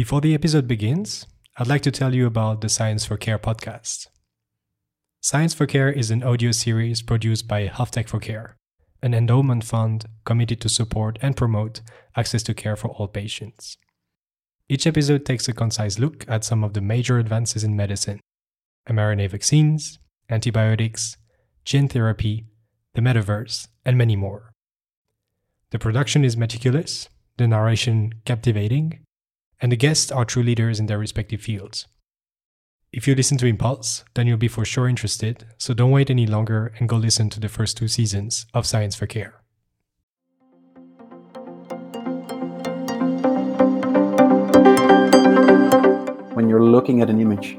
Before the episode begins, I'd like to tell you about the Science for Care podcast. Science for Care is an audio series produced by Health Tech for Care, an endowment fund committed to support and promote access to care for all patients. Each episode takes a concise look at some of the major advances in medicine mRNA vaccines, antibiotics, gene therapy, the metaverse, and many more. The production is meticulous, the narration captivating, and the guests are true leaders in their respective fields. If you listen to Impulse, then you'll be for sure interested, so don't wait any longer and go listen to the first two seasons of Science for Care. When you're looking at an image,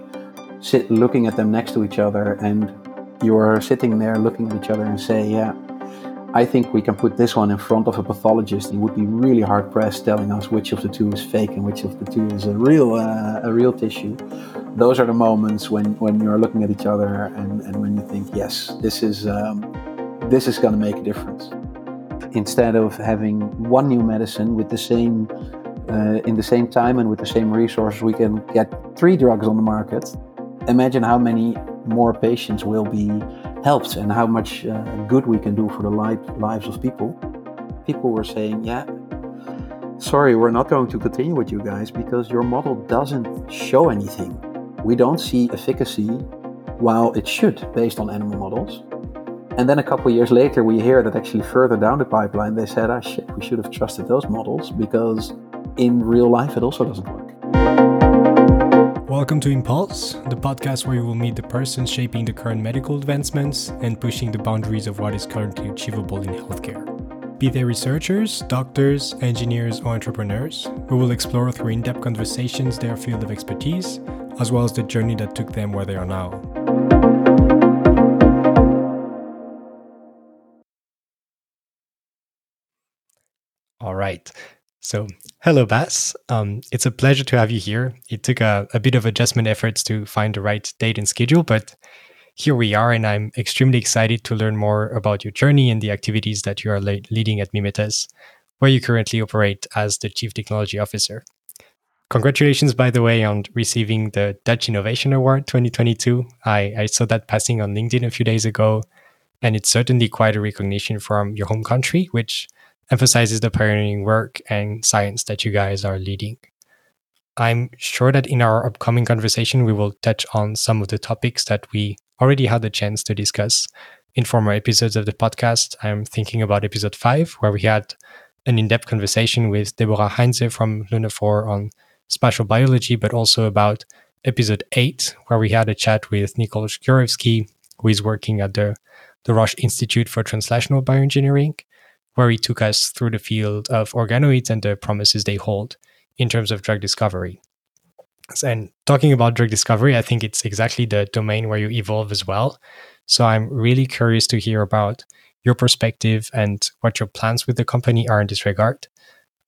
sit looking at them next to each other, and you're sitting there looking at each other and say, Yeah, I think we can put this one in front of a pathologist. He would be really hard pressed telling us which of the two is fake and which of the two is a real uh, a real tissue. Those are the moments when, when you're looking at each other and, and when you think, yes, this is um, this is going to make a difference. Instead of having one new medicine with the same uh, in the same time and with the same resources, we can get three drugs on the market. Imagine how many more patients will be helped and how much uh, good we can do for the lives of people. People were saying, yeah, sorry, we're not going to continue with you guys because your model doesn't show anything. We don't see efficacy while it should based on animal models. And then a couple years later, we hear that actually further down the pipeline, they said, ah, shit, we should have trusted those models because in real life it also doesn't work. Welcome to Impulse, the podcast where you will meet the persons shaping the current medical advancements and pushing the boundaries of what is currently achievable in healthcare. Be they researchers, doctors, engineers, or entrepreneurs, we will explore through in depth conversations their field of expertise, as well as the journey that took them where they are now. All right. So, hello, Bas. Um, it's a pleasure to have you here. It took a, a bit of adjustment efforts to find the right date and schedule, but here we are, and I'm extremely excited to learn more about your journey and the activities that you are le- leading at Mimetas, where you currently operate as the Chief Technology Officer. Congratulations, by the way, on receiving the Dutch Innovation Award 2022. I, I saw that passing on LinkedIn a few days ago, and it's certainly quite a recognition from your home country, which emphasizes the pioneering work and science that you guys are leading. I'm sure that in our upcoming conversation, we will touch on some of the topics that we already had the chance to discuss in former episodes of the podcast. I'm thinking about episode five, where we had an in depth conversation with Deborah Heintze from Lunaphore on spatial biology, but also about episode eight, where we had a chat with Nicole Gjorevski, who is working at the, the Roche Institute for Translational Bioengineering where he took us through the field of organoids and the promises they hold in terms of drug discovery. And talking about drug discovery, I think it's exactly the domain where you evolve as well. So I'm really curious to hear about your perspective and what your plans with the company are in this regard.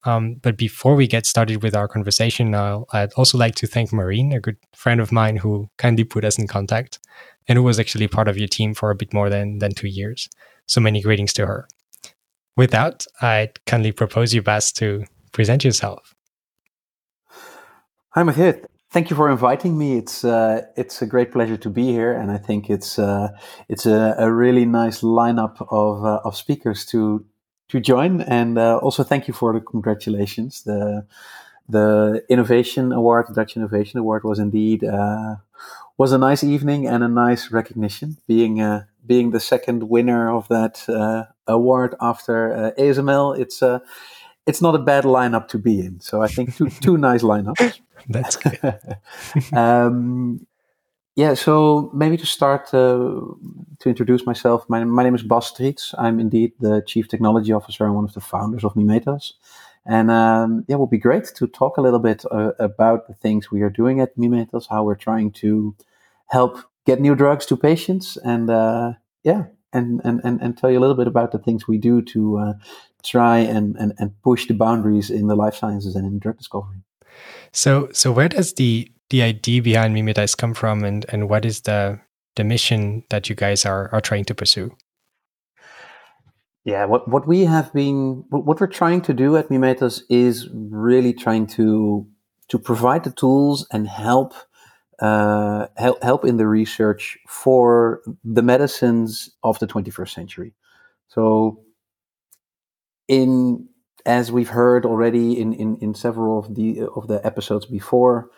Um, but before we get started with our conversation, I'll, I'd also like to thank Maureen, a good friend of mine who kindly put us in contact and who was actually part of your team for a bit more than, than two years. So many greetings to her. With that, I'd kindly propose you, Bas, to present yourself. Hi, Mahit. Thank you for inviting me. It's uh, it's a great pleasure to be here, and I think it's uh, it's a, a, really nice lineup of uh, of speakers to to join. And uh, also, thank you for the congratulations. The the Innovation Award, Dutch Innovation Award, was indeed uh, was a nice evening and a nice recognition. Being uh, being the second winner of that uh, award after uh, ASML, it's uh, it's not a bad lineup to be in. So I think two two nice lineups. That's good. um, yeah, so maybe to start uh, to introduce myself, my, my name is Bas Trietsch. I'm indeed the Chief Technology Officer and one of the founders of Mimetas. And um, yeah, it would be great to talk a little bit uh, about the things we are doing at Mimetas, how we're trying to help get new drugs to patients, and uh, yeah, and, and and and tell you a little bit about the things we do to uh, try and, and and push the boundaries in the life sciences and in drug discovery. So so where does the the idea behind Mimetas come from, and and what is the the mission that you guys are are trying to pursue? Yeah, what, what we have been, what we're trying to do at Mimetas is really trying to to provide the tools and help uh, help help in the research for the medicines of the 21st century. So, in as we've heard already in, in, in several of the of the episodes before,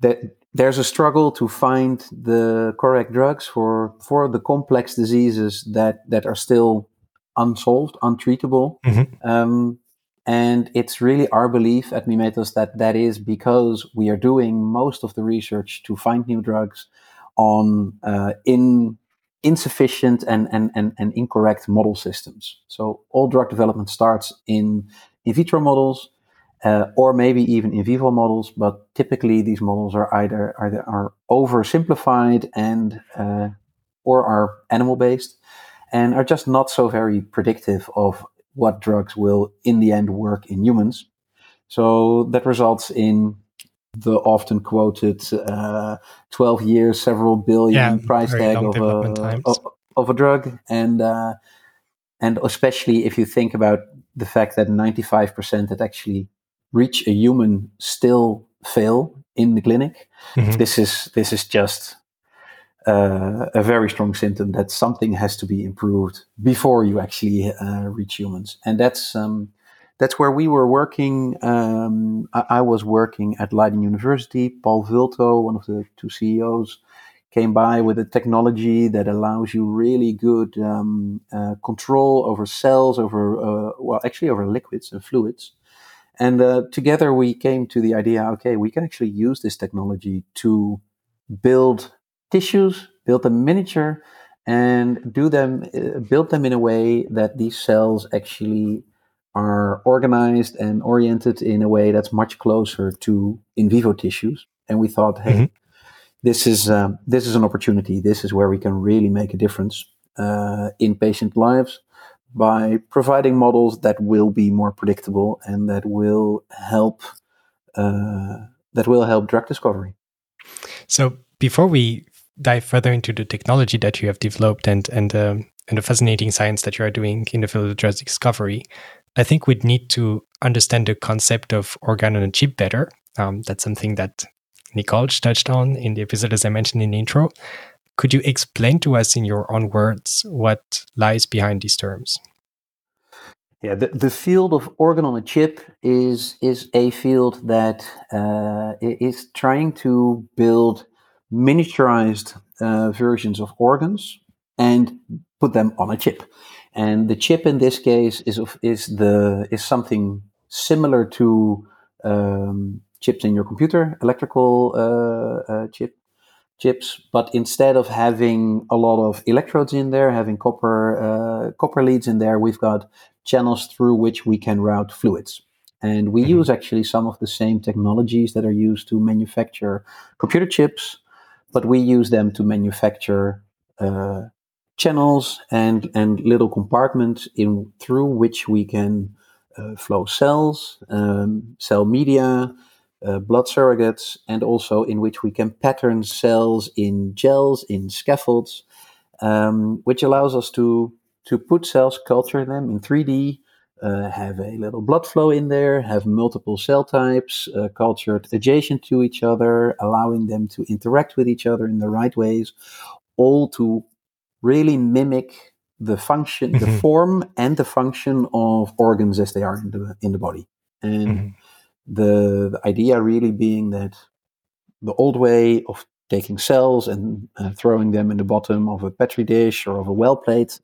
that there's a struggle to find the correct drugs for for the complex diseases that that are still unsolved, untreatable. Mm-hmm. Um, and it's really our belief at Mimetas that that is because we are doing most of the research to find new drugs on uh, in insufficient and, and, and, and incorrect model systems. So all drug development starts in in vitro models uh, or maybe even in vivo models, but typically these models are either, either are oversimplified and uh, or are animal based and are just not so very predictive of what drugs will in the end work in humans. So that results in the often quoted uh, 12 years, several billion yeah, price tag of a, of, of, a drug. And, uh, and especially if you think about the fact that 95% that actually reach a human still fail in the clinic, mm-hmm. this is this is just uh, a very strong symptom that something has to be improved before you actually uh, reach humans, and that's um, that's where we were working. Um, I, I, was working at Leiden University. Paul Vulto, one of the two CEOs, came by with a technology that allows you really good um, uh, control over cells, over uh, well, actually over liquids and fluids. And uh, together we came to the idea: okay, we can actually use this technology to build tissues, build them miniature, and do them, uh, build them in a way that these cells actually are organized and oriented in a way that's much closer to in vivo tissues. And we thought, hey, mm-hmm. this is um, this is an opportunity. This is where we can really make a difference uh, in patient lives by providing models that will be more predictable and that will help uh, that will help drug discovery. So before we dive further into the technology that you have developed and and um, and the fascinating science that you are doing in the field of drug discovery, I think we'd need to understand the concept of organ on a chip better. Um, that's something that Nicole touched on in the episode, as I mentioned in the intro. Could you explain to us in your own words what lies behind these terms? Yeah, the, the field of organ on a chip is is a field that uh, is trying to build miniaturized uh, versions of organs and put them on a chip. And the chip in this case is of, is the is something similar to um, chips in your computer, electrical uh, uh, chip chips, but instead of having a lot of electrodes in there, having copper uh, copper leads in there, we've got channels through which we can route fluids. And we mm-hmm. use actually some of the same technologies that are used to manufacture computer chips but we use them to manufacture uh, channels and and little compartments in through which we can uh, flow cells, um, cell media, uh, blood surrogates, and also in which we can pattern cells in gels, in scaffolds, um, which allows us to to put cells, culture them in 3D, uh, have a little blood flow in there, have multiple cell types uh, cultured adjacent to each other, allowing them to interact with each other in the right ways, all to really mimic the function, mm-hmm. the form, and the function of organs as they are in the in the body. And mm-hmm. the, the idea really being that the old way of taking cells and uh, throwing them in the bottom of a petri dish or of a well plate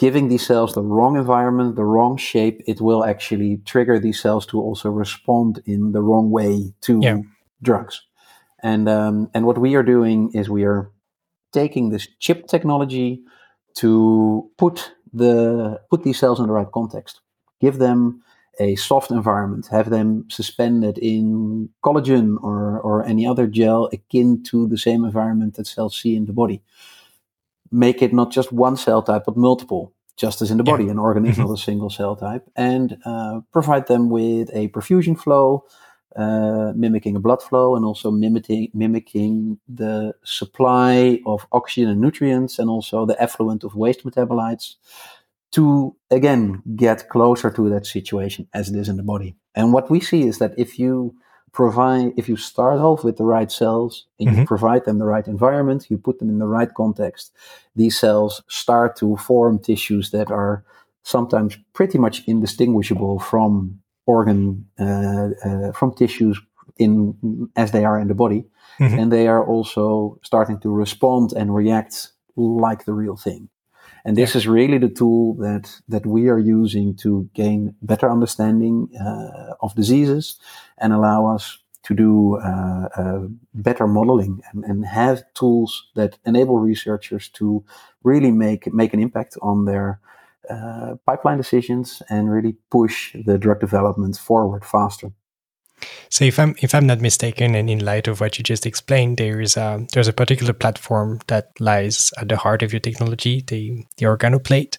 giving these cells the wrong environment, the wrong shape, it will actually trigger these cells to also respond in the wrong way to yeah. drugs. And um, and what we are doing is we are taking this chip technology to put the put these cells in the right context, give them a soft environment, have them suspended in collagen or, or any other gel akin to the same environment that cells see in the body make it not just one cell type, but multiple, just as in the body. An organ is not a single cell type. And uh, provide them with a perfusion flow, uh, mimicking a blood flow, and also mimicking, mimicking the supply of oxygen and nutrients, and also the effluent of waste metabolites to again get closer to that situation as it is in the body. And what we see is that if you provide, if you start off with the right cells and you Mhm. provide them the right environment, you put them in the right context, these cells start to form tissues that are sometimes pretty much indistinguishable from organ, uh, uh, from tissues in as they are in the body, Mhm. and they are also starting to respond and react like the real thing. And this is really the tool that that we are using to gain better understanding uh, of diseases and allow us to do uh, uh, better modeling and, and have tools that enable researchers to really make make an impact on their uh, pipeline decisions and really push the drug development forward faster. So if I'm if I'm not mistaken, and in light of what you just explained, there is a there's a particular platform that lies at the heart of your technology, the the organoplate.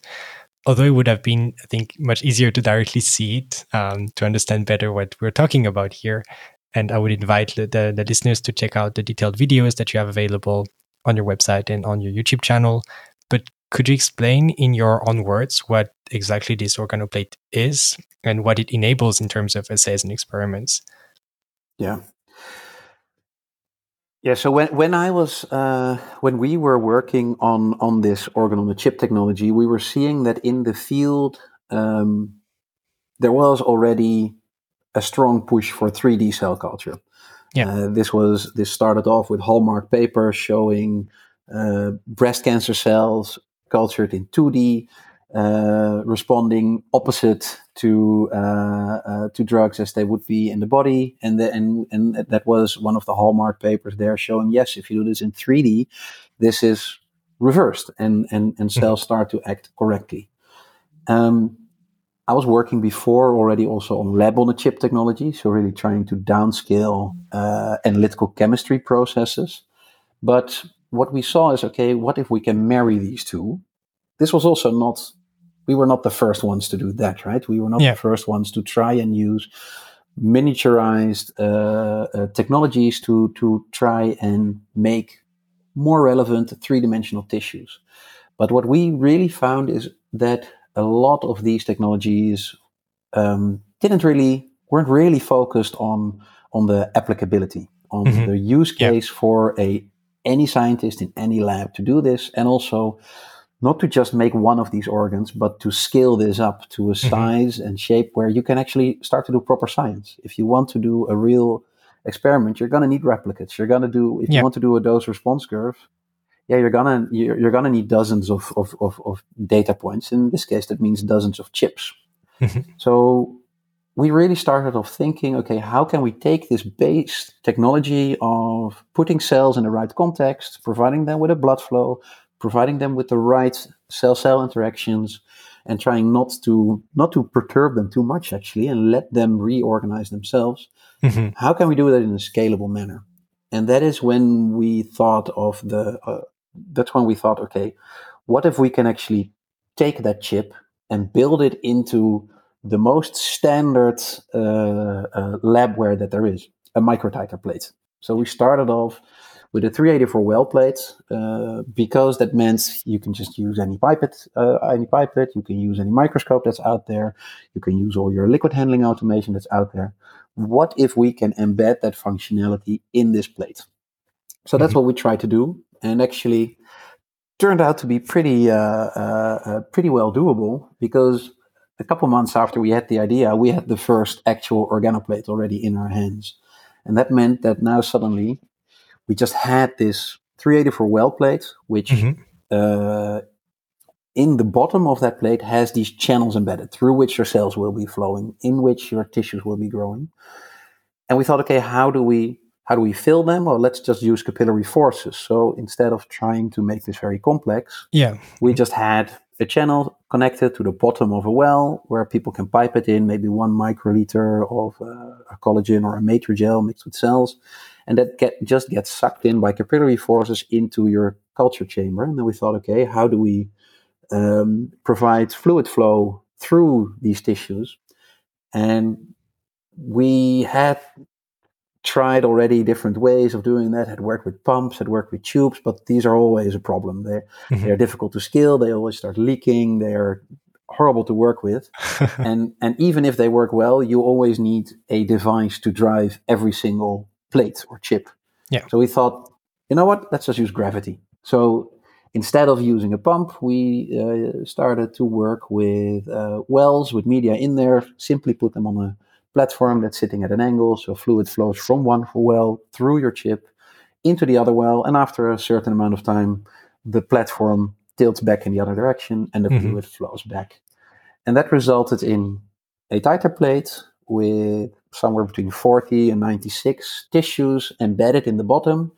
Although it would have been, I think, much easier to directly see it um, to understand better what we're talking about here. And I would invite the, the, the listeners to check out the detailed videos that you have available on your website and on your YouTube channel. Could you explain in your own words what exactly this organoplate is and what it enables in terms of assays and experiments? Yeah. Yeah. So when when I was uh, when we were working on on this organ on the chip technology, we were seeing that in the field um, there was already a strong push for 3D cell culture. Yeah. Uh, this was this started off with hallmark papers showing uh, breast cancer cells cultured in 2D, uh, responding opposite to uh, uh, to drugs as they would be in the body, and the, and and that was one of the hallmark papers there showing yes, if you do this in 3D, this is reversed, and and and cells start to act correctly. Um, I was working before already also on lab on a chip technology, so really trying to downscale uh, analytical chemistry processes. But what we saw is okay, what if we can marry these two? This was also not, we were not the first ones to do that, right? We were not Yeah. the first ones to try and use miniaturized uh, uh, technologies to, to try and make more relevant three dimensional tissues. But what we really found is that a lot of these technologies um, didn't really weren't really focused on on the applicability, on Mhm. the use Yeah. case for a any scientist in any lab to do this, and also not to just make one of these organs, but to scale this up to a size and shape where you can actually start to do proper science. If you want to do a real experiment, you're going to need replicates. You're going to do if Yeah. you want to do a dose response curve, yeah, you're gonna you're, you're gonna need dozens of, of, of, of data points. In this case, that means dozens of chips. Mhm. So we really started off thinking, okay, how can we take this base technology of putting cells in the right context, providing them with a blood flow, providing them with the right cell-cell interactions, and trying not to not to perturb them too much actually, and let them reorganize themselves Mhm. how can we do that in a scalable manner and that is when we thought of the uh, that's when we thought okay what if we can actually take that chip and build it into the most standard uh, uh, labware that there is a microtiter plate so we started off with a 384 well plate uh, because that meant you can just use any pipette uh, any pipette you can use any microscope that's out there you can use all your liquid handling automation that's out there what if we can embed that functionality in this plate? So that's Mhm. what we tried to do, and actually turned out to be pretty uh, uh, pretty well doable because a couple months after we had the idea, we had the first actual organoplate already in our hands, and that meant that now suddenly we just had this 384 well plate, which Mhm. uh, in the bottom of that plate has these channels embedded through which your cells will be flowing, in which your tissues will be growing. And we thought, okay, how do we how do we fill them? Well, let's just use capillary forces. So instead of trying to make this very complex, Yeah. we just had a channel connected to the bottom of a well where people can pipe it in, maybe one microliter of uh, a collagen or a matrigel mixed with cells, and that get just gets sucked in by capillary forces into your culture chamber. And then we thought, okay, how do we um, provide fluid flow through these tissues? And we had tried already different ways of doing that, had worked with pumps, had worked with tubes, but these are always a problem. They're, Mhm. they're difficult to scale, they always start leaking, they're horrible to work with. and and even if they work well, you always need a device to drive every single plate or chip. Yeah. So we thought, you know what? Let's just use gravity. So instead of using a pump, we uh, started to work with uh, wells with media in there. Simply put them on a platform that's sitting at an angle, so fluid flows from one well through your chip into the other well, and after a certain amount of time, the platform tilts back in the other direction and the mm-hmm. fluid flows back. And that resulted in a titer plate with somewhere between 40 and 96 tissues embedded in the bottom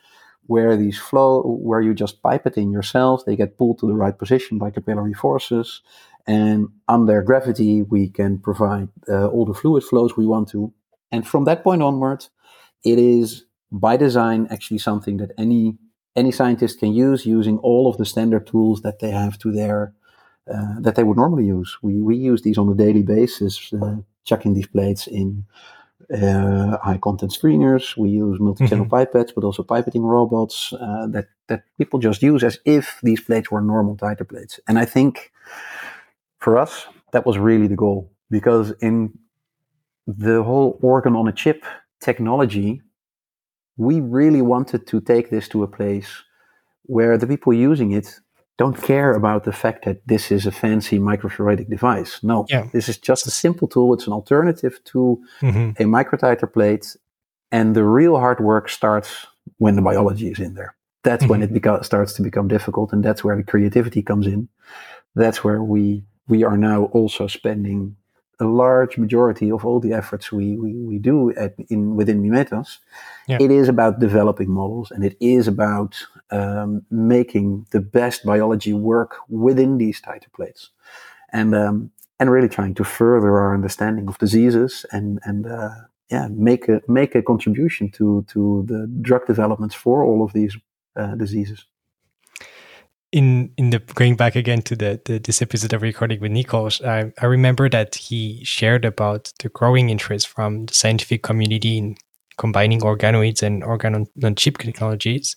where these flow where you just pipe it in yourself they get pulled to the right position by capillary forces and under gravity we can provide uh, all the fluid flows we want to and from that point onward it is by design actually something that any any scientist can use using all of the standard tools that they have to their uh, that they would normally use. We we use these on a daily basis, uh, checking these plates in uh, high content screeners. We use multi-channel mm-hmm. pipettes, but also pipetting robots uh, that that people just use as if these plates were normal titer plates. And I think for us that was really the goal because in the whole organ on a chip technology, we really wanted to take this to a place where the people using it don't care about the fact that this is a fancy microfluidic device. No, yeah. this is just a simple tool. It's an alternative to mm-hmm. a microtiter plate. And the real hard work starts when the biology is in there. That's mm-hmm. when it beca- starts to become difficult. And that's where the creativity comes in. That's where we, we are now also spending a large majority of all the efforts we, we, we do at, in within Mimetas, yeah. it is about developing models and it is about um, making the best biology work within these plates, and um, and really trying to further our understanding of diseases and and uh, yeah make a make a contribution to to the drug developments for all of these uh, diseases in in the going back again to the, the this episode of recording with Nikos, I, I remember that he shared about the growing interest from the scientific community in combining organoids and organ on chip technologies,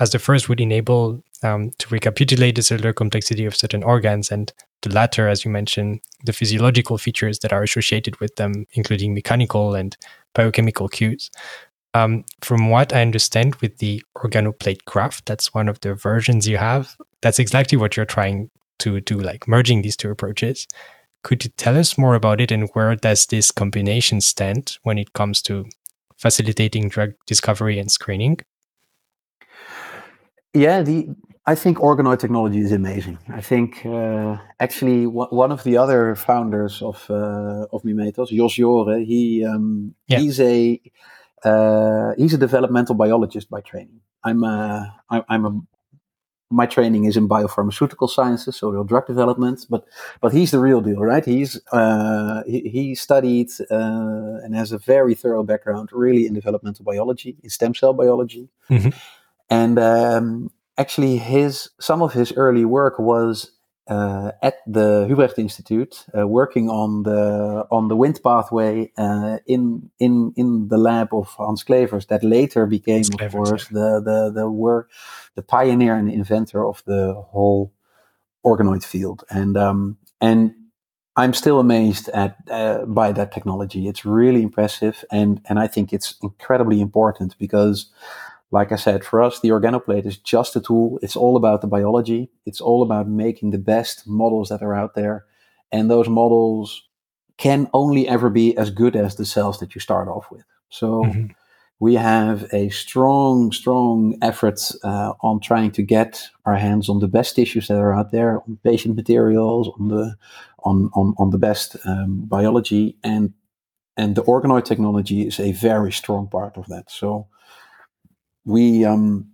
as the first would enable um, to recapitulate the cellular complexity of certain organs, and the latter, as you mentioned, the physiological features that are associated with them, including mechanical and biochemical cues. Um, from what I understand with the organoplate graft, that's one of the versions you have. That's exactly what you're trying to do, like merging these two approaches. Could you tell us more about it and where does this combination stand when it comes to facilitating drug discovery and screening? Yeah, the I think organoid technology is amazing. I think uh, actually one of the other founders of uh, of Mimetas, Jos Joore, he um, yeah. he's a uh, he's a developmental biologist by training. I'm a, I'm a my training is in biopharmaceutical sciences, so real drug development. But but he's the real deal, right? He's uh, he, he, studied uh, and has a very thorough background, really in developmental biology, in stem cell biology, mm-hmm. and um, actually his some of his early work was uh, at the Hubrecht Institute, uh, working on the on the Wnt pathway uh, in in in the lab of Hans Clevers, that later became, Clevers, of course, yeah. the the the work, the pioneer and inventor of the whole organoid field, and um, and I'm still amazed at uh, by that technology. It's really impressive, and and I think it's incredibly important because like I said, for us, the organoplate is just a tool. It's all about the biology. It's all about making the best models that are out there. And those models can only ever be as good as the cells that you start off with. So mm-hmm. we have a strong, strong effort uh, on trying to get our hands on the best tissues that are out there, on patient materials, on the on on, on the best um, biology, and and the organoid technology is a very strong part of that. So we um,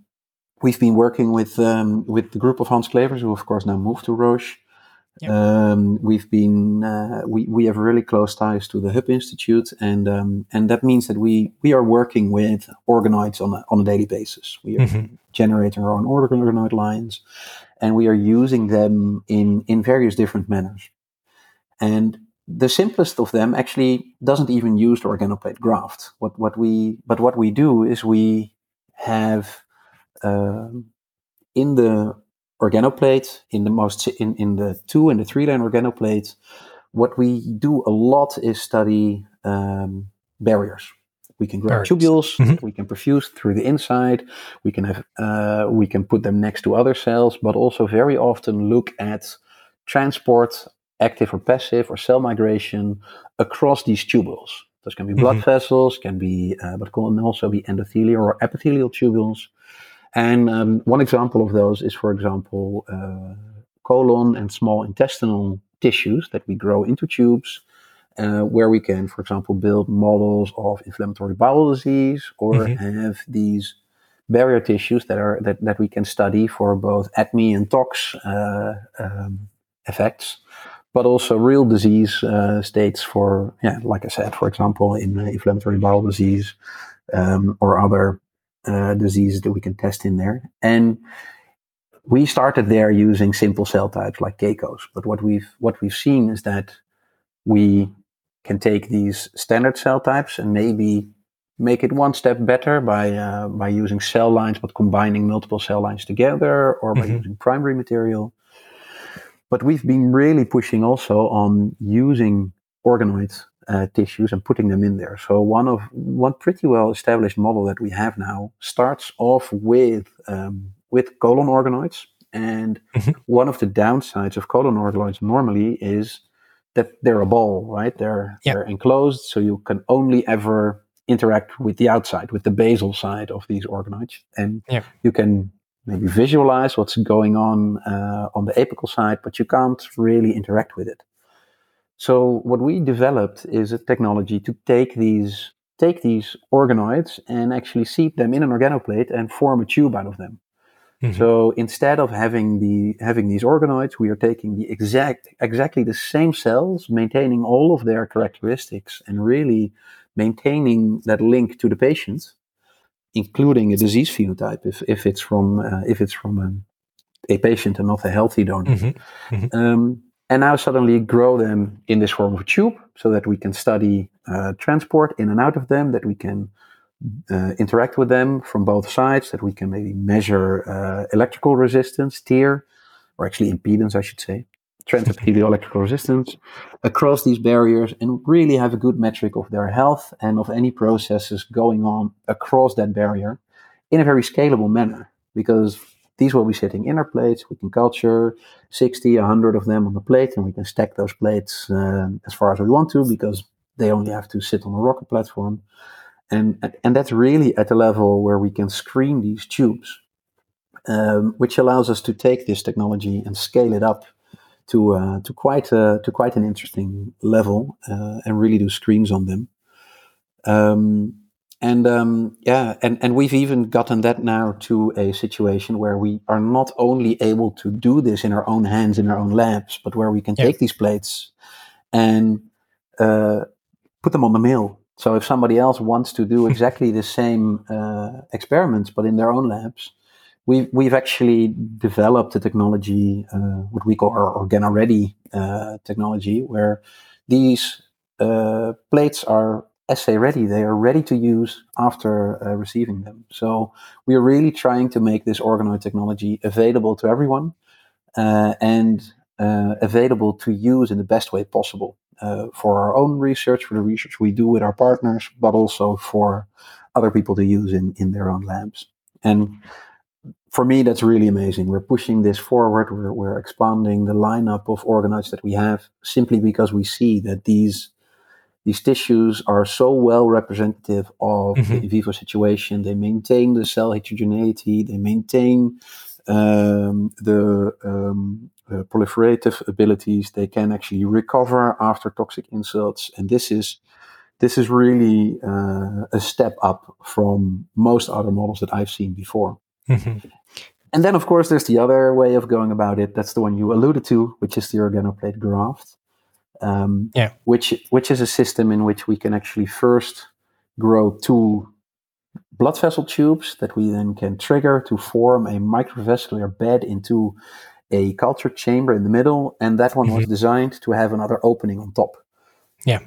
we've been working with um, with the group of Hans Clevers, who of course now moved to Roche. Yep. Um, we've been uh, we we have really close ties to the Hub Institute, and um, and that means that we we are working with organoids on a, on a daily basis. We are mm-hmm. generating our own organoid lines, and we are using them in in various different manners. And the simplest of them actually doesn't even use the organoplate graft. What what we but what we do is we have um, in the organoplate in the most in, in the two and the three lane organoplate, what we do a lot is study um, barriers. We can grow Barriers. tubules. Mhm. We can perfuse through the inside. We can have uh, we can put them next to other cells, but also very often look at transport, active or passive, or cell migration across these tubules. Those can be blood Mhm. vessels, can be, uh, but can also be endothelial or epithelial tubules. And um, one example of those is, for example, uh, colon and small intestinal tissues that we grow into tubes, uh, where we can, for example, build models of inflammatory bowel disease or Mhm. have these barrier tissues that are that, that we can study for both ADME and tox uh, um, effects, but also real disease uh, states for, yeah, like I said, for example, in uh, inflammatory bowel disease um, or other uh, diseases that we can test in there. And we started there using simple cell types like Keikos. But what we've what we've seen is that we can take these standard cell types and maybe make it one step better by uh, by using cell lines, but combining multiple cell lines together, or by Mhm. using primary material. But we've been really pushing also on using organoids uh, tissues and putting them in there. So one of one pretty well established model that we have now starts off with um, with colon organoids, and Mhm. one of the downsides of colon organoids normally is that they're a ball, right? They're Yeah. they're enclosed, so you can only ever interact with the outside, with the basal side of these organoids, and Yeah. you can maybe visualize what's going on uh, on the apical side, but you can't really interact with it. So what we developed is a technology to take these take these organoids and actually seed them in an organoplate and form a tube out of them. Mhm. So instead of having the having these organoids, we are taking the exact exactly the same cells, maintaining all of their characteristics, and really maintaining that link to the patient, including a disease phenotype if, if it's from uh, if it's from a, a patient and not a healthy donor. Mhm. Um, and now suddenly grow them in this form of a tube so that we can study uh, transport in and out of them, that we can uh, interact with them from both sides, that we can maybe measure uh, electrical resistance, TEER, or actually impedance, I should say, transepithelial resistance across these barriers and really have a good metric of their health and of any processes going on across that barrier in a very scalable manner because these will be sitting in our plates. We can culture 60, 100 of them on the plate, and we can stack those plates um, as far as we want to because they only have to sit on a rocker platform. And, and that's really at the level where we can screen these tubes, um, which allows us to take this technology and scale it up to uh, to quite a, to quite an interesting level uh, and really do screens on them. Um, and um, yeah, and, and we've even gotten that now to a situation where we are not only able to do this in our own hands in our own labs, but where we can Yeah. take these plates and uh, put them on the mill. So if somebody else wants to do exactly the same uh, experiments but in their own labs, we've we've actually developed a technology, uh, what we call our OrganoReady uh, technology, where these uh, plates are assay ready. They are ready to use after uh, receiving them. So we are really trying to make this organoid technology available to everyone uh, and uh, available to use in the best way possible uh, for our own research, for the research we do with our partners, but also for other people to use in, in their own labs. And for me, that's really amazing. We're pushing this forward. We're, we're expanding the lineup of organoids that we have simply because we see that these these tissues are so well representative of the Mhm. in vivo situation. They maintain the cell heterogeneity. They maintain um, the um, uh, proliferative abilities. They can actually recover after toxic insults, and this is this is really uh, a step up from most other models that I've seen before. Mhm. And then, of course, there's the other way of going about it. That's the one you alluded to, which is the organoplate graft. Um, Yeah. Which which is a system in which we can actually first grow two blood vessel tubes that we then can trigger to form a microvascular bed into a culture chamber in the middle, and that one was designed to have another opening on top. Yeah.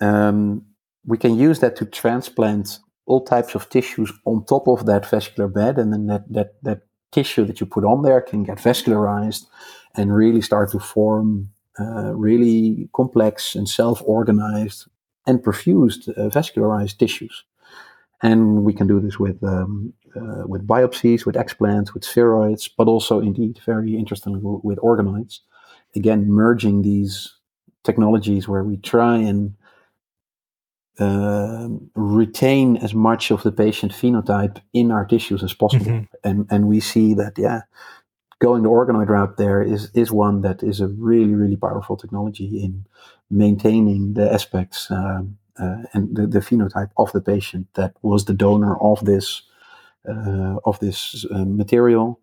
Um, we can use that to transplant all types of tissues on top of that vascular bed, and then that that that tissue that you put on there can get vascularized and really start to form uh, really complex and self-organized and perfused uh, vascularized tissues. And we can do this with um, uh, with biopsies, with explants, with spheroids, but also indeed very interestingly with organoids. Again, merging these technologies where we try and uh, retain as much of the patient phenotype in our tissues as possible. Mm-hmm. And and we see that yeah, going the organoid route there is is one that is a really really powerful technology in maintaining the aspects um, uh, and the, the, phenotype of the patient that was the donor of this uh, of this uh, material,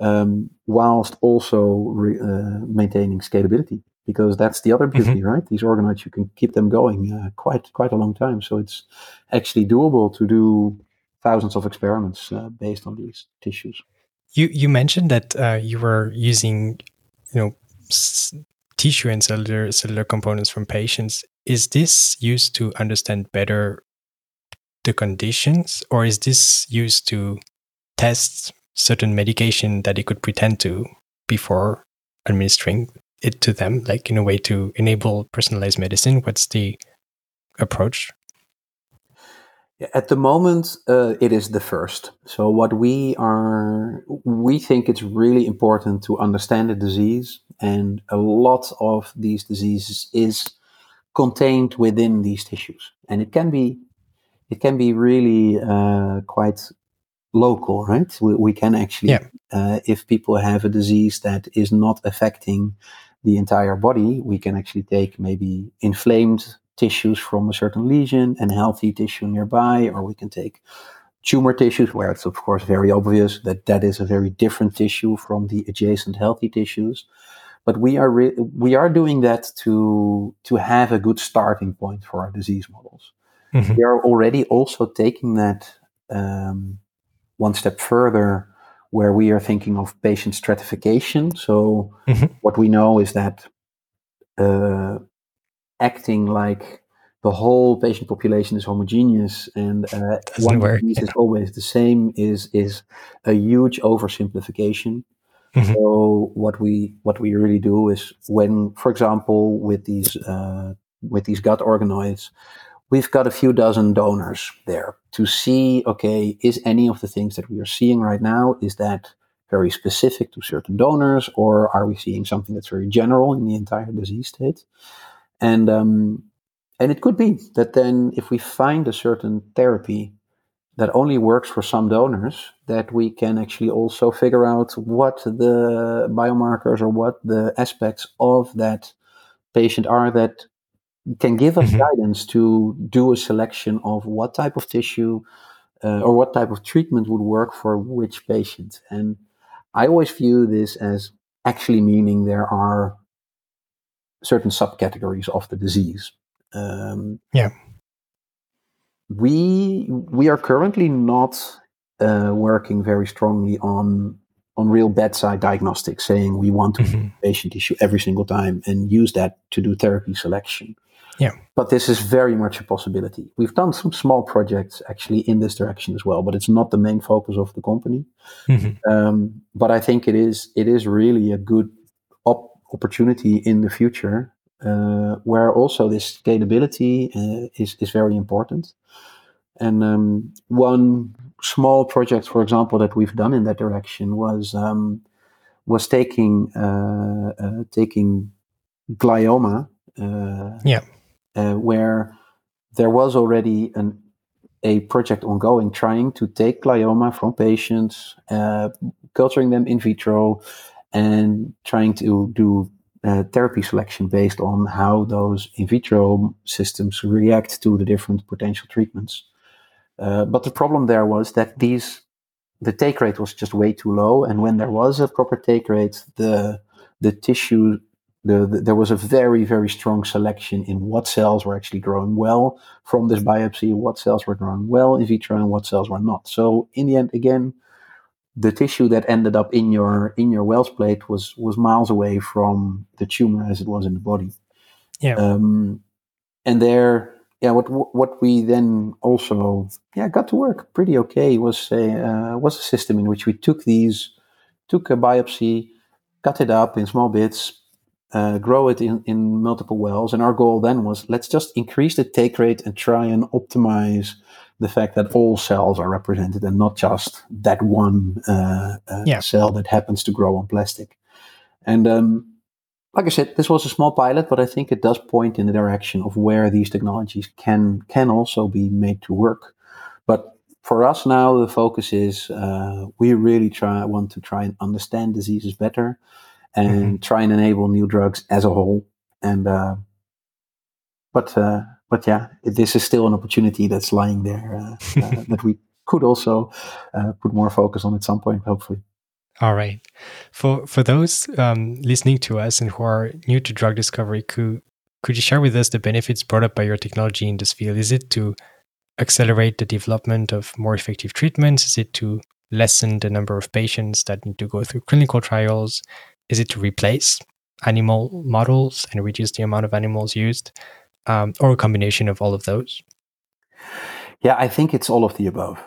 um, whilst also re, uh, maintaining scalability because that's the other beauty, mm-hmm. right? These organoids you can keep them going uh, quite quite a long time, so it's actually doable to do thousands of experiments uh, based on these tissues. You you mentioned that uh, you were using, you know, s- tissue and cellular cellular components from patients. Is this used to understand better the conditions, or is this used to test certain medication that it could pretend to before administering it to them, like in a way to enable personalized medicine? What's the approach? At the moment, uh, it is the first. So, what we are, we think it's really important to understand the disease, and a lot of these diseases is contained within these tissues, and it can be, it can be really uh, quite local, right? We, we can actually, yeah. uh, if people have a disease that is not affecting the entire body, we can actually take maybe inflamed tissues from a certain lesion and healthy tissue nearby, or we can take tumor tissues where it's of course very obvious that that is a very different tissue from the adjacent healthy tissues. But we are re- we are doing that to to have a good starting point for our disease models. Mm-hmm. We are already also taking that um, one step further where we are thinking of patient stratification. So mm-hmm. what we know is that uh, acting like the whole patient population is homogeneous and uh, one work, disease yeah. is always the same is is a huge oversimplification. Mm-hmm. So what we what we really do is when, for example, with these uh, with these gut organoids, we've got a few dozen donors there to see okay is any of the things that we are seeing right now is that very specific to certain donors or are we seeing something that's very general in the entire disease state? And um, and it could be that then if we find a certain therapy that only works for some donors that we can actually also figure out what the biomarkers or what the aspects of that patient are that can give us mm-hmm. guidance to do a selection of what type of tissue uh, or what type of treatment would work for which patient. And I always view this as actually meaning there are certain subcategories of the disease. Um, yeah. We we are currently not uh, working very strongly on on real bedside diagnostics, saying we want to mm-hmm. patient tissue every single time and use that to do therapy selection. Yeah. But this is very much a possibility. We've done some small projects actually in this direction as well, but it's not the main focus of the company. Mm-hmm. Um, but I think it is it is really a good op- opportunity in the future uh, where also this scalability uh, is is very important. And um, one small project, for example, that we've done in that direction was um, was taking uh, uh taking glioma. Uh, yeah uh, where there was already an, a project ongoing trying to take glioma from patients, uh, culturing them in vitro, and trying to do uh, therapy selection based on how those in vitro systems react to the different potential treatments. Uh, but the problem there was that these the take rate was just way too low, and when there was a proper take rate, the the tissue the, the, there was a very, very strong selection in what cells were actually growing well from this biopsy, what cells were growing well in vitro, and what cells were not. So in the end, again, the tissue that ended up in your in your Wells plate was was miles away from the tumor as it was in the body. Yeah. Um, and there, yeah, what what we then also yeah got to work pretty okay was a uh, was a system in which we took these took a biopsy, cut it up in small bits, uh, grow it in, in multiple wells. And our goal then was let's just increase the take rate and try and optimize the fact that all cells are represented and not just that one uh, uh, yeah. cell that happens to grow on plastic. And um, like I said, this was a small pilot, but I think it does point in the direction of where these technologies can can also be made to work. But for us now, the focus is uh, we really try want to try and understand diseases better and mm-hmm. try and enable new drugs as a whole. And uh, but uh, but yeah, this is still an opportunity that's lying there uh, uh, that we could also uh, put more focus on at some point, hopefully. All right. For for those um, listening to us and who are new to drug discovery, could could you share with us the benefits brought up by your technology in this field? Is it to accelerate the development of more effective treatments? Is it to lessen the number of patients that need to go through clinical trials? Is it to replace animal models and reduce the amount of animals used, um, or a combination of all of those? Yeah, I think it's all of the above.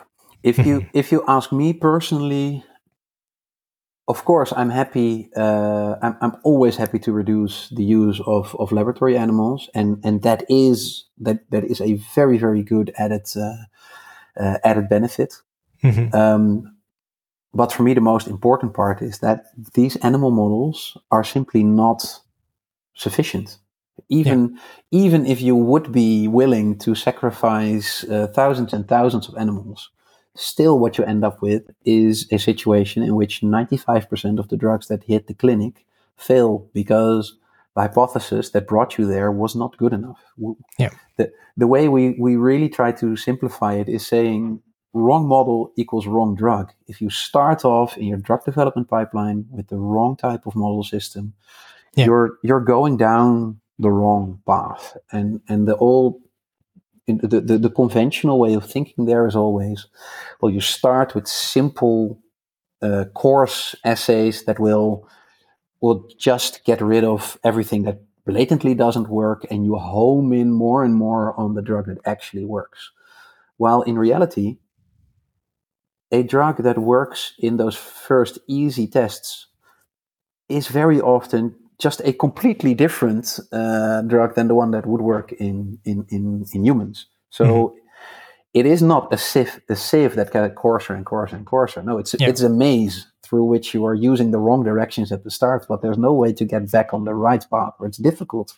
If you if you ask me personally, of course, I'm happy. Uh, I'm, I'm always happy to reduce the use of, of laboratory animals, and, and that is that that is a very very good added uh, uh, added benefit. Mm-hmm. Um, but for me, the most important part is that these animal models are simply not sufficient. Even yeah. even if you would be willing to sacrifice uh, thousands and thousands of animals, still what you end up with is a situation in which 95% of the drugs that hit the clinic fail because the hypothesis that brought you there was not good enough. Yeah. The, the way we, we really try to simplify it is saying wrong model equals wrong drug. If you start off in your drug development pipeline with the wrong type of model system, yeah. you're you're going down the wrong path. And and the old the, the, the, conventional way of thinking there is always well you start with simple uh, coarse assays that will will just get rid of everything that blatantly doesn't work and you home in more and more on the drug that actually works while in reality a drug that works in those first easy tests is very often just a completely different uh, drug than the one that would work in in in, in humans. So mm-hmm. it is not a sieve a sieve that gets coarser and coarser and coarser. No, it's yeah. it's a maze through which you are using the wrong directions at the start, but there's no way to get back on the right path, or it's difficult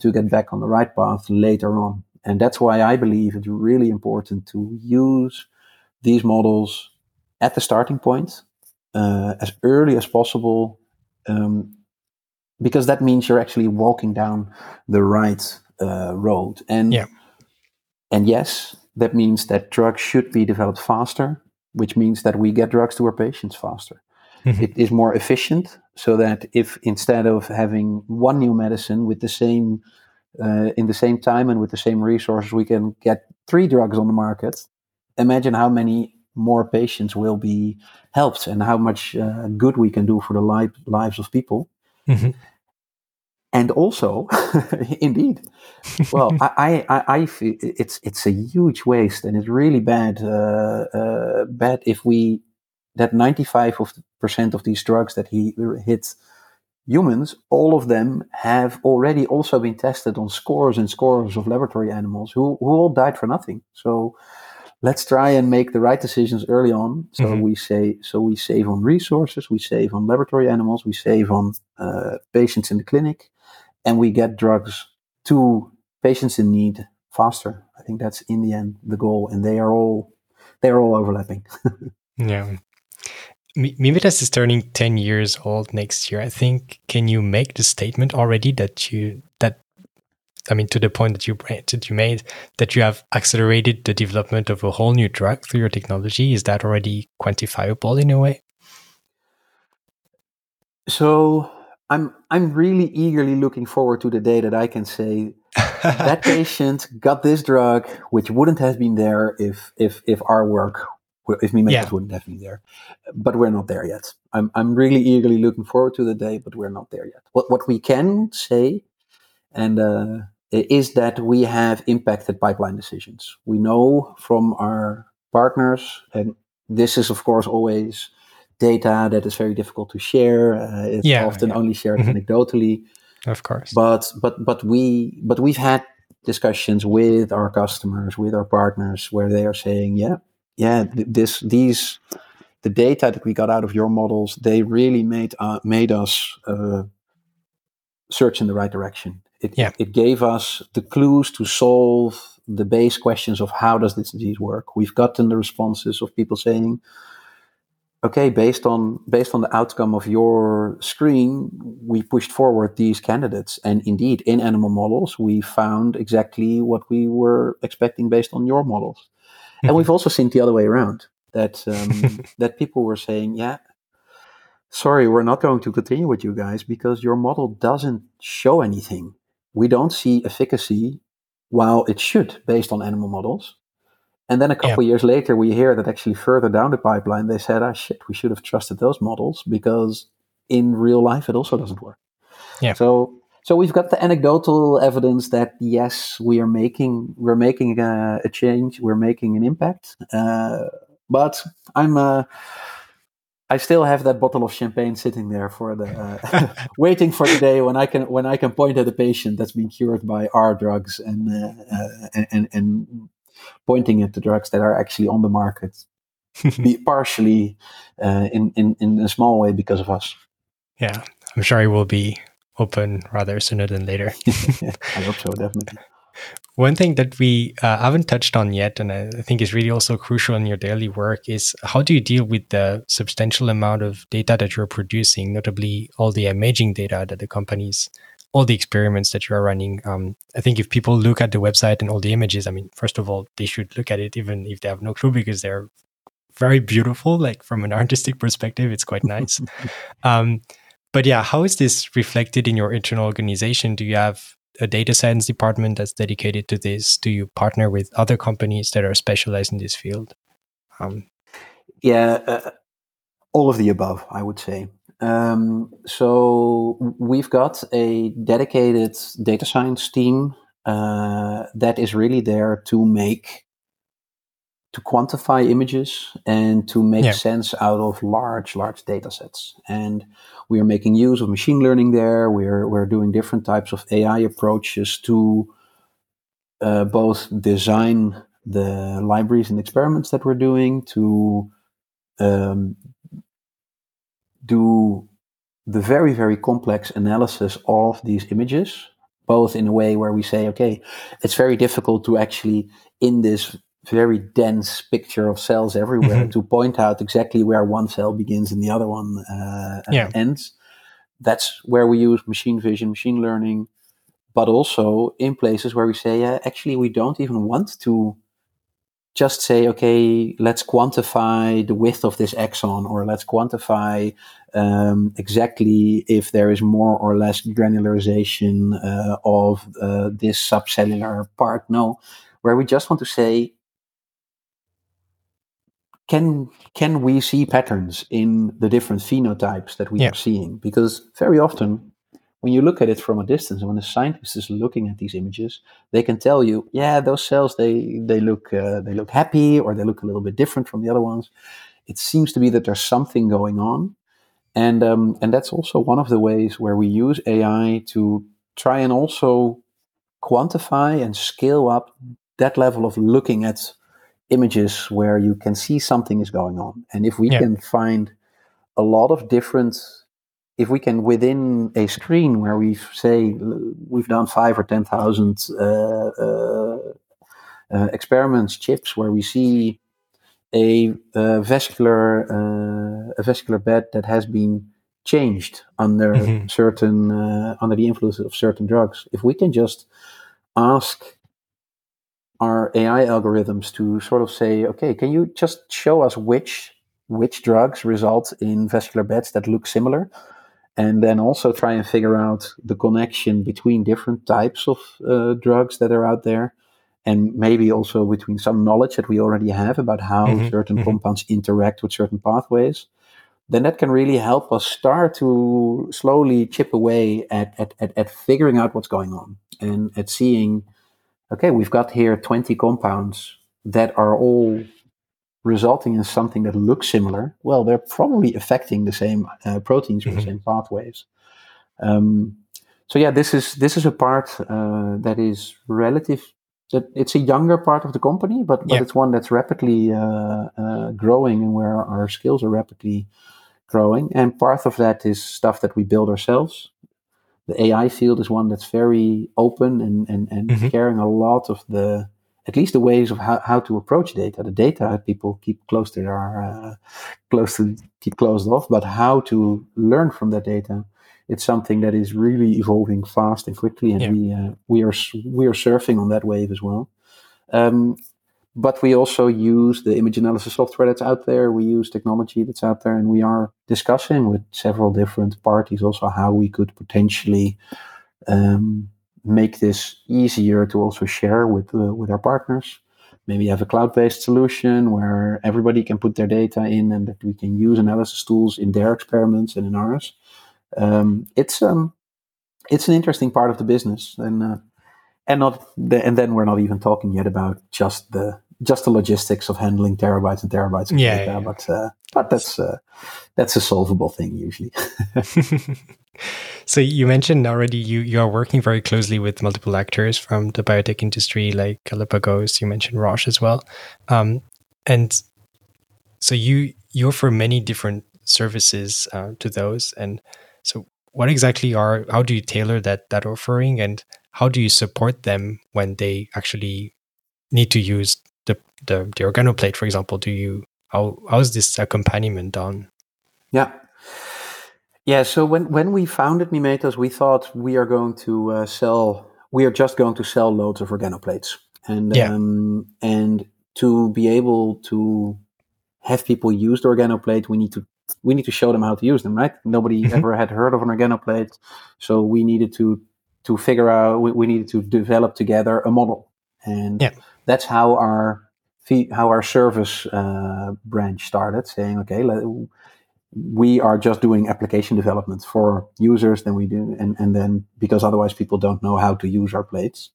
to get back on the right path later on. And that's why I believe it's really important to use these models at the starting point uh, as early as possible um, because that means you're actually walking down the right uh, road. And yeah. and yes, that means that drugs should be developed faster, which means that we get drugs to our patients faster. Mm-hmm. It is more efficient, so that if instead of having one new medicine with the same uh, in the same time and with the same resources, we can get three drugs on the market. Imagine how many more patients will be helped and how much uh, good we can do for the li- lives of people. Mm-hmm. And also, indeed, well, I, I, I feel it's it's a huge waste, and it's really bad. Uh, uh, bad if we that ninety five percent of these drugs that he hit humans, all of them have already also been tested on scores and scores of laboratory animals who who all died for nothing. So let's try and make the right decisions early on. So mm-hmm. we say, so we save on resources, we save on laboratory animals, we save on uh, patients in the clinic, and we get drugs to patients in need faster. I think that's in the end the goal, and they are all they are all overlapping. yeah. Mimetas is turning 10 years old next year. I think, can you make the statement already that you that I mean, to the point that you that you made that you have accelerated the development of a whole new drug through your technology. Is that already quantifiable in a way? So I'm I'm really eagerly looking forward to the day that I can say that patient got this drug, which wouldn't have been there if if if our work if me yeah. wouldn't have been there. But we're not there yet. I'm I'm really eagerly looking forward to the day, but we're not there yet. What what we can say, and uh, is that we have impacted pipeline decisions. We know from our partners, and this is of course always data that is very difficult to share. Uh, it's yeah, often yeah. only shared mm-hmm. anecdotally. Of course. But but but we but we've had discussions with our customers, with our partners, where they are saying, yeah, yeah, this these the data that we got out of your models, they really made uh, made us uh, search in the right direction. It, yeah. it gave us the clues to solve the base questions of how does this disease work. We've gotten the responses of people saying, okay, based on based on the outcome of your screen, we pushed forward these candidates, and indeed, in animal models, we found exactly what we were expecting based on your models. Mm-hmm. And we've also seen the other way around that um, that people were saying, yeah, sorry, we're not going to continue with you guys because your model doesn't show anything. We don't see efficacy while it should based on animal models. And then a couple yeah. years later, we hear that actually further down the pipeline, they said, ah, shit, we should have trusted those models because in real life, it also doesn't work. Yeah. So, so we've got the anecdotal evidence that yes, we are making, we're making a, a change, we're making an impact. Uh, but I'm, uh, I still have that bottle of champagne sitting there for the uh, waiting for the day when I can when I can point at a patient that's been cured by our drugs and uh, uh, and, and pointing at the drugs that are actually on the market, be partially uh, in, in in a small way because of us. Yeah, I'm sure it will be open rather sooner than later. I hope so, definitely. One thing that we uh, haven't touched on yet, and I think is really also crucial in your daily work, is how do you deal with the substantial amount of data that you're producing, notably all the imaging data that the companies, all the experiments that you are running. Um, I think if people look at the website and all the images, I mean, first of all, they should look at it even if they have no clue because they're very beautiful. Like from an artistic perspective, it's quite nice. um, but yeah, how is this reflected in your internal organization? Do you have a data science department that's dedicated to this? Do you partner with other companies that are specialized in this field? Um, yeah, uh, all of the above, I would say. Um, so we've got a dedicated data science team uh, that is really there to make to quantify images and to make yeah. sense out of large, large data sets. And we are making use of machine learning there. We're, we're doing different types of AI approaches to uh, both design the libraries and experiments that we're doing, to um, do the very, very complex analysis of these images, both in a way where we say, okay, it's very difficult to actually, in this very dense picture of cells everywhere mm-hmm. to point out exactly where one cell begins and the other one uh, yeah. ends. That's where we use machine vision, machine learning, but also in places where we say, uh, actually, we don't even want to just say, okay, let's quantify the width of this axon, or let's quantify um, exactly if there is more or less granularization uh, of uh, this subcellular part. No, where we just want to say, can can we see patterns in the different phenotypes that we yeah. are seeing? Because very often, when you look at it from a distance, when a scientist is looking at these images, they can tell you, yeah, those cells they they look uh, they look happy or they look a little bit different from the other ones. It seems to be that there's something going on, and um, and that's also one of the ways where we use AI to try and also quantify and scale up that level of looking at images where you can see something is going on. And if we yeah. can find a lot of different, if we can within a screen where we say we've done five or 10,000 uh, uh, uh, experiments, chips, where we see a, a vascular, uh, a vascular bed that has been changed under mm-hmm. certain, uh, under the influence of certain drugs. If we can just ask our AI algorithms to sort of say, okay, can you just show us which which drugs result in vascular beds that look similar, and then also try and figure out the connection between different types of uh, drugs that are out there, and maybe also between some knowledge that we already have about how mm-hmm, certain mm-hmm. compounds interact with certain pathways. then that can really help us start to slowly chip away at, at, at, at figuring out what's going on and at seeing, okay, we've got here 20 compounds that are all resulting in something that looks similar. Well, they're probably affecting the same uh, proteins or mm-hmm. the same pathways. Um, so yeah, this is this is a part uh, that is relative. That it's a younger part of the company, but but yeah. it's one that's rapidly uh, uh, growing and where our skills are rapidly growing. And part of that is stuff that we build ourselves. The AI field is one that's very open and and, and mm-hmm. caring a lot of the at least the ways of how, how to approach data. The data people keep close to their uh, close to keep closed off, but how to learn from that data it's something that is really evolving fast and quickly, and yeah. we uh, we are we are surfing on that wave as well. Um, but we also use the image analysis software that's out there. We use technology that's out there, and we are discussing with several different parties also how we could potentially um, make this easier to also share with uh, with our partners. Maybe have a cloud-based solution where everybody can put their data in, and that we can use analysis tools in their experiments and in ours um, it's um, it's an interesting part of the business, and uh, and not the, and then we're not even talking yet about just the just the logistics of handling terabytes and terabytes of yeah, data, yeah. but uh, but that's uh, that's a solvable thing usually. so you mentioned already you you are working very closely with multiple actors from the biotech industry, like Galapagos. You mentioned Roche as well, um, and so you you offer many different services uh, to those and so what exactly are how do you tailor that that offering and how do you support them when they actually need to use the the, the organoplate, for example? Do you how how is this accompaniment done? Yeah. Yeah, so when, when we founded Mimetas, we thought we are going to uh, sell, we are just going to sell loads of organoplates. And, yeah. um, and to be able to have people use the organoplate, we need to we need to show them how to use them, right? Nobody mm-hmm. ever had heard of an organoplate, so we needed to to figure out. We, we needed to develop together a model, and yeah. that's how our how our service uh, branch started. Saying, okay, let, we are just doing application development for users. Then we do, and and then because otherwise people don't know how to use our plates.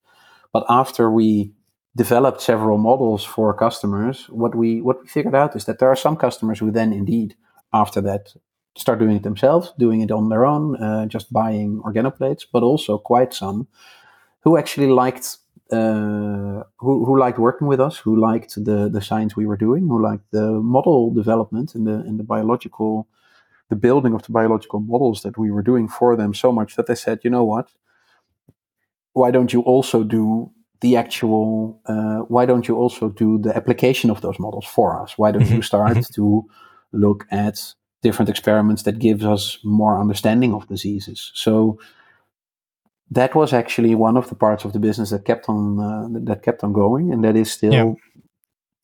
But after we developed several models for customers, what we what we figured out is that there are some customers who then indeed after that start doing it themselves, doing it on their own, uh, just buying organoplates, but also quite some who actually liked uh, who, who liked working with us, who liked the the science we were doing, who liked the model development and the and the biological the building of the biological models that we were doing for them so much that they said, you know what, why don't you also do the actual uh, why don't you also do the application of those models for us? Why don't you start to look at different experiments that gives us more understanding of diseases. So that was actually one of the parts of the business that kept on uh, that kept on going, and that is still. Yeah.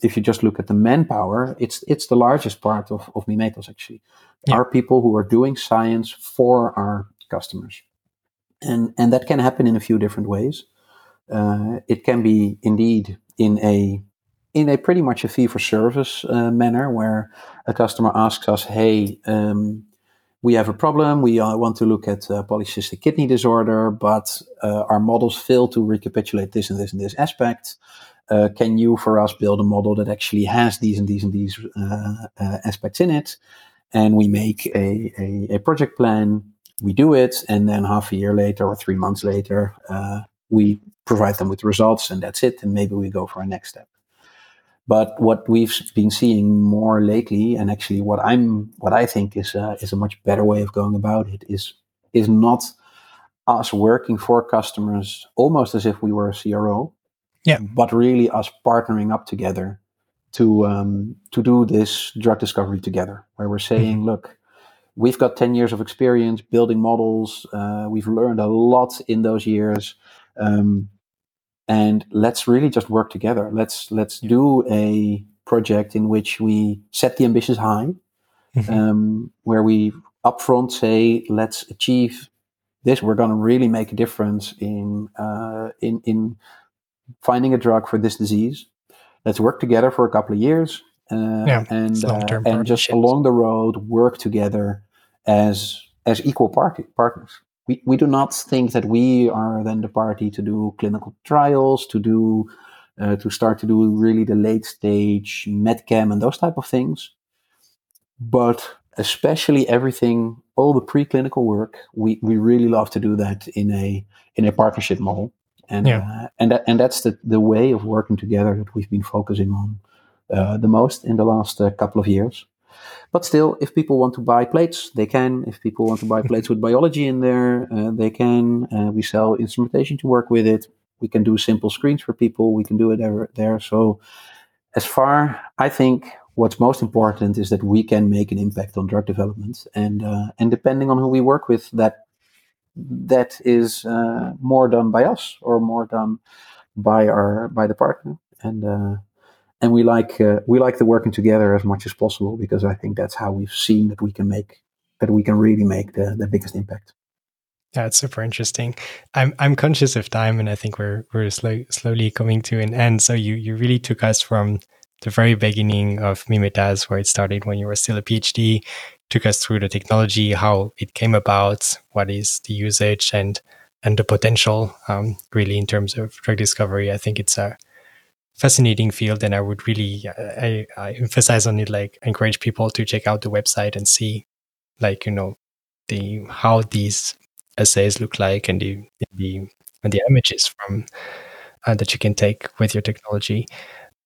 If you just look at the manpower, it's it's the largest part of, of Mimetas actually. Yeah. Are people who are doing science for our customers, and and that can happen in a few different ways. Uh, it can be indeed in a in a pretty much a fee for service uh, manner where a customer asks us, hey, um, we have a problem. We uh, want to look at uh, polycystic kidney disorder, but uh, our models fail to recapitulate this and this and this aspect. Uh, can you, for us, build a model that actually has these and these and these uh, aspects in it? And we make a, a, a, project plan, we do it, and then half a year later or three months later, we provide them with results, and that's it. And maybe we go for a next step. But what we've been seeing more lately, and actually what I'm, what I think is a, is a much better way of going about it, is is not us working for customers almost as if we were a CRO, yeah, but really us partnering up together to um, to do this drug discovery together, where we're saying, mm-hmm. look, we've got ten years of experience building models, uh, we've learned a lot in those years. Um, and let's really just work together. Let's let's do a project in which we set the ambitions high, mm-hmm. um, where we upfront say, let's achieve this. We're going to really make a difference in uh, in in finding a drug for this disease. Let's work together for a couple of years, uh, Yeah, and uh, and just along the road work together as as equal party partners. We we do not think that we are then the party to do clinical trials, to do uh, to start to do really the late stage medchem and those type of things, but especially everything, all the preclinical work, we, we really love to do that in a in a partnership model, and Yeah. uh, and that, and that's the the way of working together that we've been focusing on uh, the most in the last uh, couple of years. But still, if people want to buy plates, they can. If people want to buy plates with biology in there, uh, they can. Uh, we sell instrumentation to work with it. We can do simple screens for people. We can do it there. So, as far I think what's most important is that we can make an impact on drug development, and uh, and depending on who we work with, that that is uh, more done by us or more done by our by the partner, and uh, and we like uh, we like the working together as much as possible because I think that's how we've seen that we can make that we can really make the, the biggest impact. Yeah, it's super interesting. I'm I'm conscious of time, and I think we're we're slow, slowly coming to an end. So you you really took us from the very beginning of Mimetas, where it started when you were still a PhD, took us through the technology, how it came about, what is the usage, and and the potential. Um, really, in terms of drug discovery, I think it's a fascinating field, and I would really I, I emphasize on it. Like encourage people to check out the website and see, like you know, the how these assays look like and the the and the images from uh, that you can take with your technology.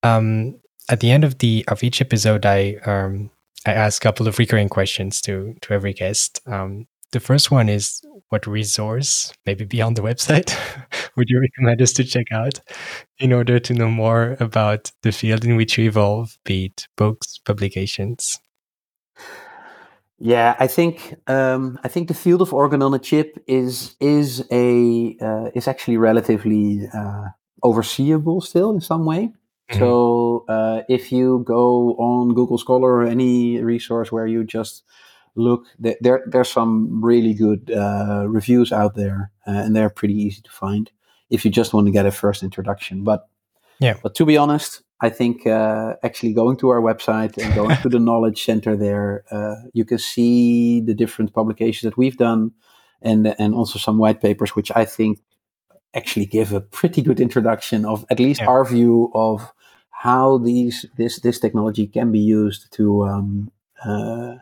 Um, at the end of the of each episode, I um, I ask a couple of recurring questions to to every guest. Um, the first one is what resource, maybe beyond the website, would you recommend us to check out in order to know more about the field in which you evolve, be it books, publications? Yeah, I think um, I think the field of organ on a chip is is a uh, is actually relatively uh, overseeable still in some way. Mhm. So uh, if you go on Google Scholar or any resource where you just look, there there's some really good uh, reviews out there, uh, and they're pretty easy to find if you just want to get a first introduction. But Yeah. but to be honest, I think uh, actually going to our website and going to the knowledge center there, uh, you can see the different publications that we've done, and and also some white papers, which I think actually give a pretty good introduction of at least Yeah. our view of how these this this technology can be used to um, uh,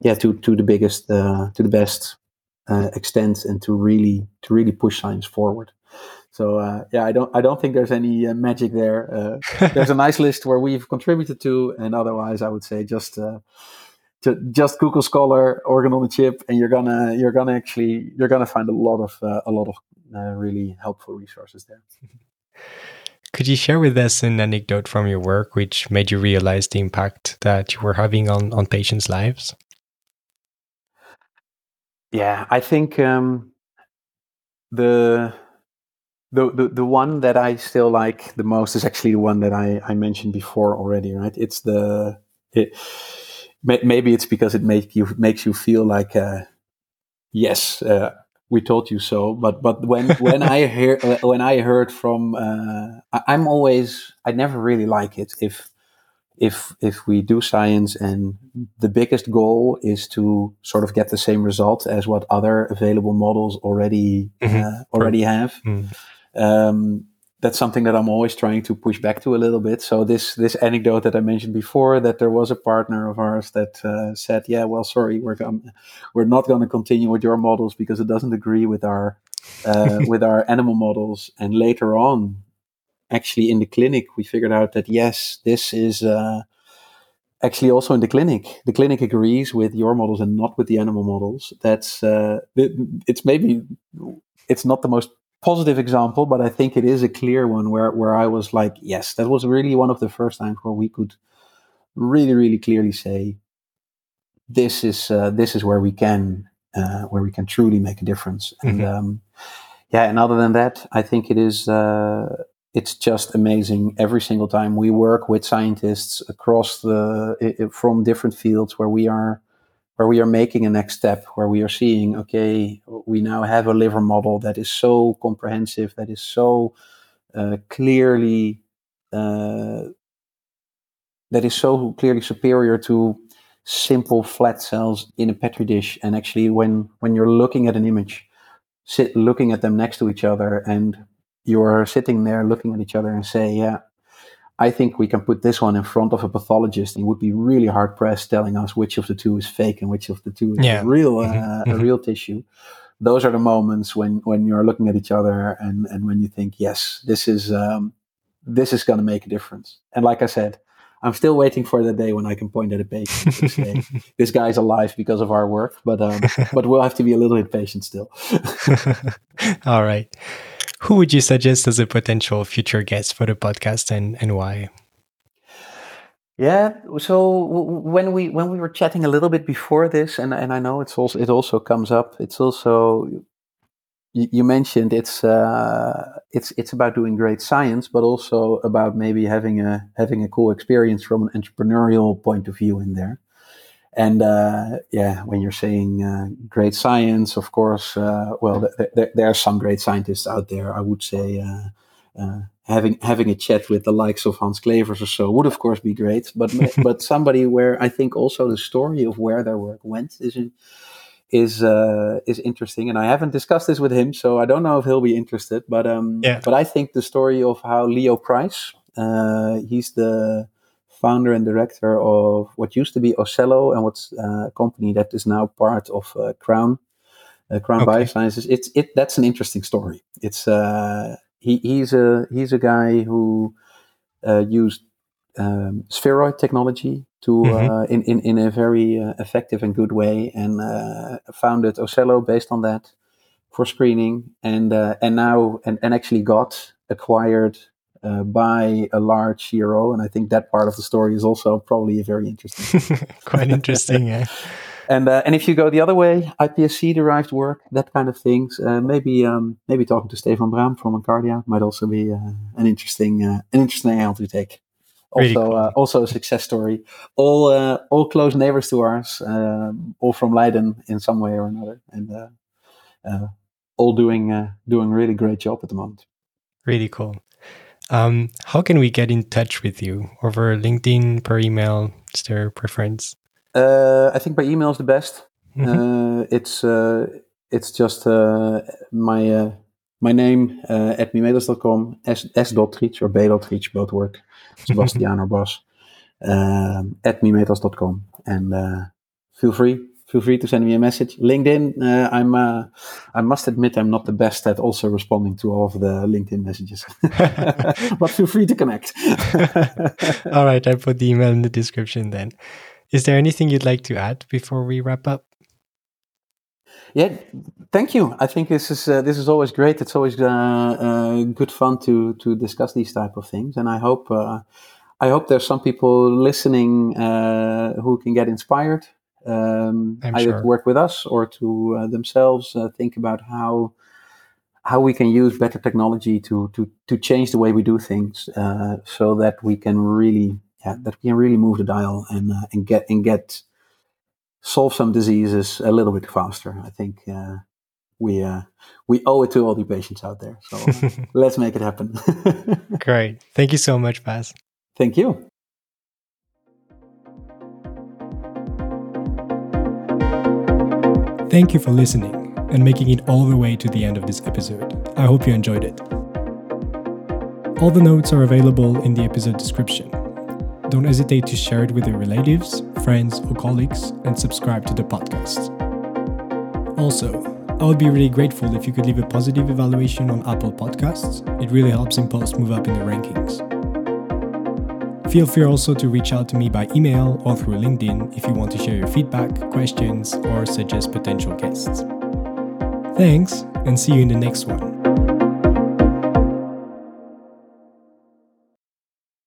yeah to to the biggest uh, to the best uh, extent and to really to really push science forward. So uh, yeah, I don't I don't think there's any uh, magic there. Uh, there's a nice list where we've contributed to, and otherwise, I would say just uh, ju- just Google Scholar, organ on the chip, and you're gonna you're gonna actually you're gonna find a lot of uh, a lot of uh, really helpful resources there. Could you share with us an anecdote from your work which made you realize the impact that you were having on, on patients' lives? Yeah, I think um, the, the the the one that I still like the most is actually the one that I, I mentioned before already. Right? It's the it, may, maybe it's because it makes you makes you feel like uh, yes, uh, we told you so. But but when when I hear when I heard from uh, I, I'm always I never really like it if if if we do science and the biggest goal is to sort of get the same result as what other available models already Mhm. uh, already have Mm. um, that's something that I'm always trying to push back to a little bit. So this this anecdote that I mentioned before, that there was a partner of ours that uh, said, "Yeah, well, sorry, we're gon- we're not going to continue with your models because it doesn't agree with our uh, with our animal models." And later on, actually in the clinic, we figured out that yes, this is. Uh, Actually, also in the clinic, the clinic agrees with your models and not with the animal models. That's uh, it, it's maybe it's not the most positive example, but I think it is a clear one where, where I was like, yes, that was really one of the first times where we could really, really clearly say, this is uh, this is where we can uh, where we can truly make a difference. And um, yeah, and other than that, I think it is uh, it's just amazing every single time we work with scientists across the from different fields where we are where we are making a next step, where we are seeing, okay, we now have a liver model that is so comprehensive, that is so uh, clearly, uh, that is so clearly superior to simple flat cells in a petri dish. And actually, when when you're looking at an image, sit looking at them next to each other, and you're sitting there looking at each other and say, yeah. I think we can put this one in front of a pathologist, he would be really hard pressed telling us which of the two is fake and which of the two is Yeah. real, uh, Mhm, a real tissue those are the moments when when you're looking at each other and and when you think yes this is um, this is going to make a difference and like i said i'm still waiting for the day when i can point at a patient and say this guy's alive because of our work but um, but we'll have to be a little bit patient still All right. Who would you suggest as a potential future guest for the podcast and, and why? Yeah. So when we when we were chatting a little bit before this, and and I know it's also it also comes up. It's also you, you mentioned it's uh, it's it's about doing great science, but also about maybe having a having a cool experience from an entrepreneurial point of view in there. And uh, yeah, when you're saying uh, great science, of course, uh, well, th- th- there are some great scientists out there. I would say uh, uh, having having a chat with the likes of Hans Clevers or so would, of course, be great. But but somebody where I think also the story of where their work went is is uh, is interesting. And I haven't discussed this with him, so I don't know if he'll be interested. But um, Yeah. but I think the story of how Leo Price, uh, he's the founder and director of what used to be Ocello and what's uh, a company that is now part of uh, Crown, uh, Crown Okay. Biosciences. It's it that's an interesting story. It's uh, he he's a he's a guy who uh, used um, spheroid technology to Mhm. uh, in, in in a very uh, effective and good way, and uh, founded Ocello based on that for screening, and uh, and now and, and actually got acquired uh, by a large CRO. and I think that part of the story is also probably very interesting. Quite interesting, yeah. and uh, and if you go the other way, iPSC derived work, that kind of things, uh, maybe um, maybe talking to Stefan Braam from Ncardia might also be uh, an interesting uh, an interesting angle to take. Really Also, cool. uh, also a success story. All uh, all close neighbors to ours, um, all from Leiden in some way or another, and uh, uh, all doing uh, doing really great job at the moment. Really cool. Um, how can we get in touch with you? Over LinkedIn, per email? Is there preference? Uh, I think by email is the best. Mhm. Uh, it's uh, it's just uh, my uh, my name uh, at mimetas.com, s, s dot reach or b dot reach, both work. Sebastian or Bas um, at mimetas.com, and uh, feel free feel free to send me a message. LinkedIn, uh, I'm uh, I must admit I'm not the best at also responding to all of the LinkedIn messages, but feel free to connect. All right, I put the email in the description then. Is there anything you'd like to add before we wrap up? Yeah, thank you. I think this is uh, this is always great. It's always uh, uh, good fun to to discuss these type of things, and I hope uh, I hope there's some people listening uh, who can get inspired, um, either sure. to work with us or to uh, themselves uh, think about how how we can use better technology to to to change the way we do things, uh, so that we can really yeah that we can really move the dial and uh, and get and get solve some diseases a little bit faster. I think uh, we uh, we owe it to all the patients out there. So let's make it happen. Great. Thank you so much, Bas. Thank you. Thank you for listening and making it all the way to the end of this episode. I hope you enjoyed it. All the notes are available in the episode description. Don't hesitate to share it with your relatives, friends, or colleagues and subscribe to the podcast. Also, I would be really grateful if you could leave a positive evaluation on Apple Podcasts. It really helps Impulse move up in the rankings. Feel free also to reach out to me by email or through LinkedIn if you want to share your feedback, questions, or suggest potential guests. Thanks, and see you in the next one.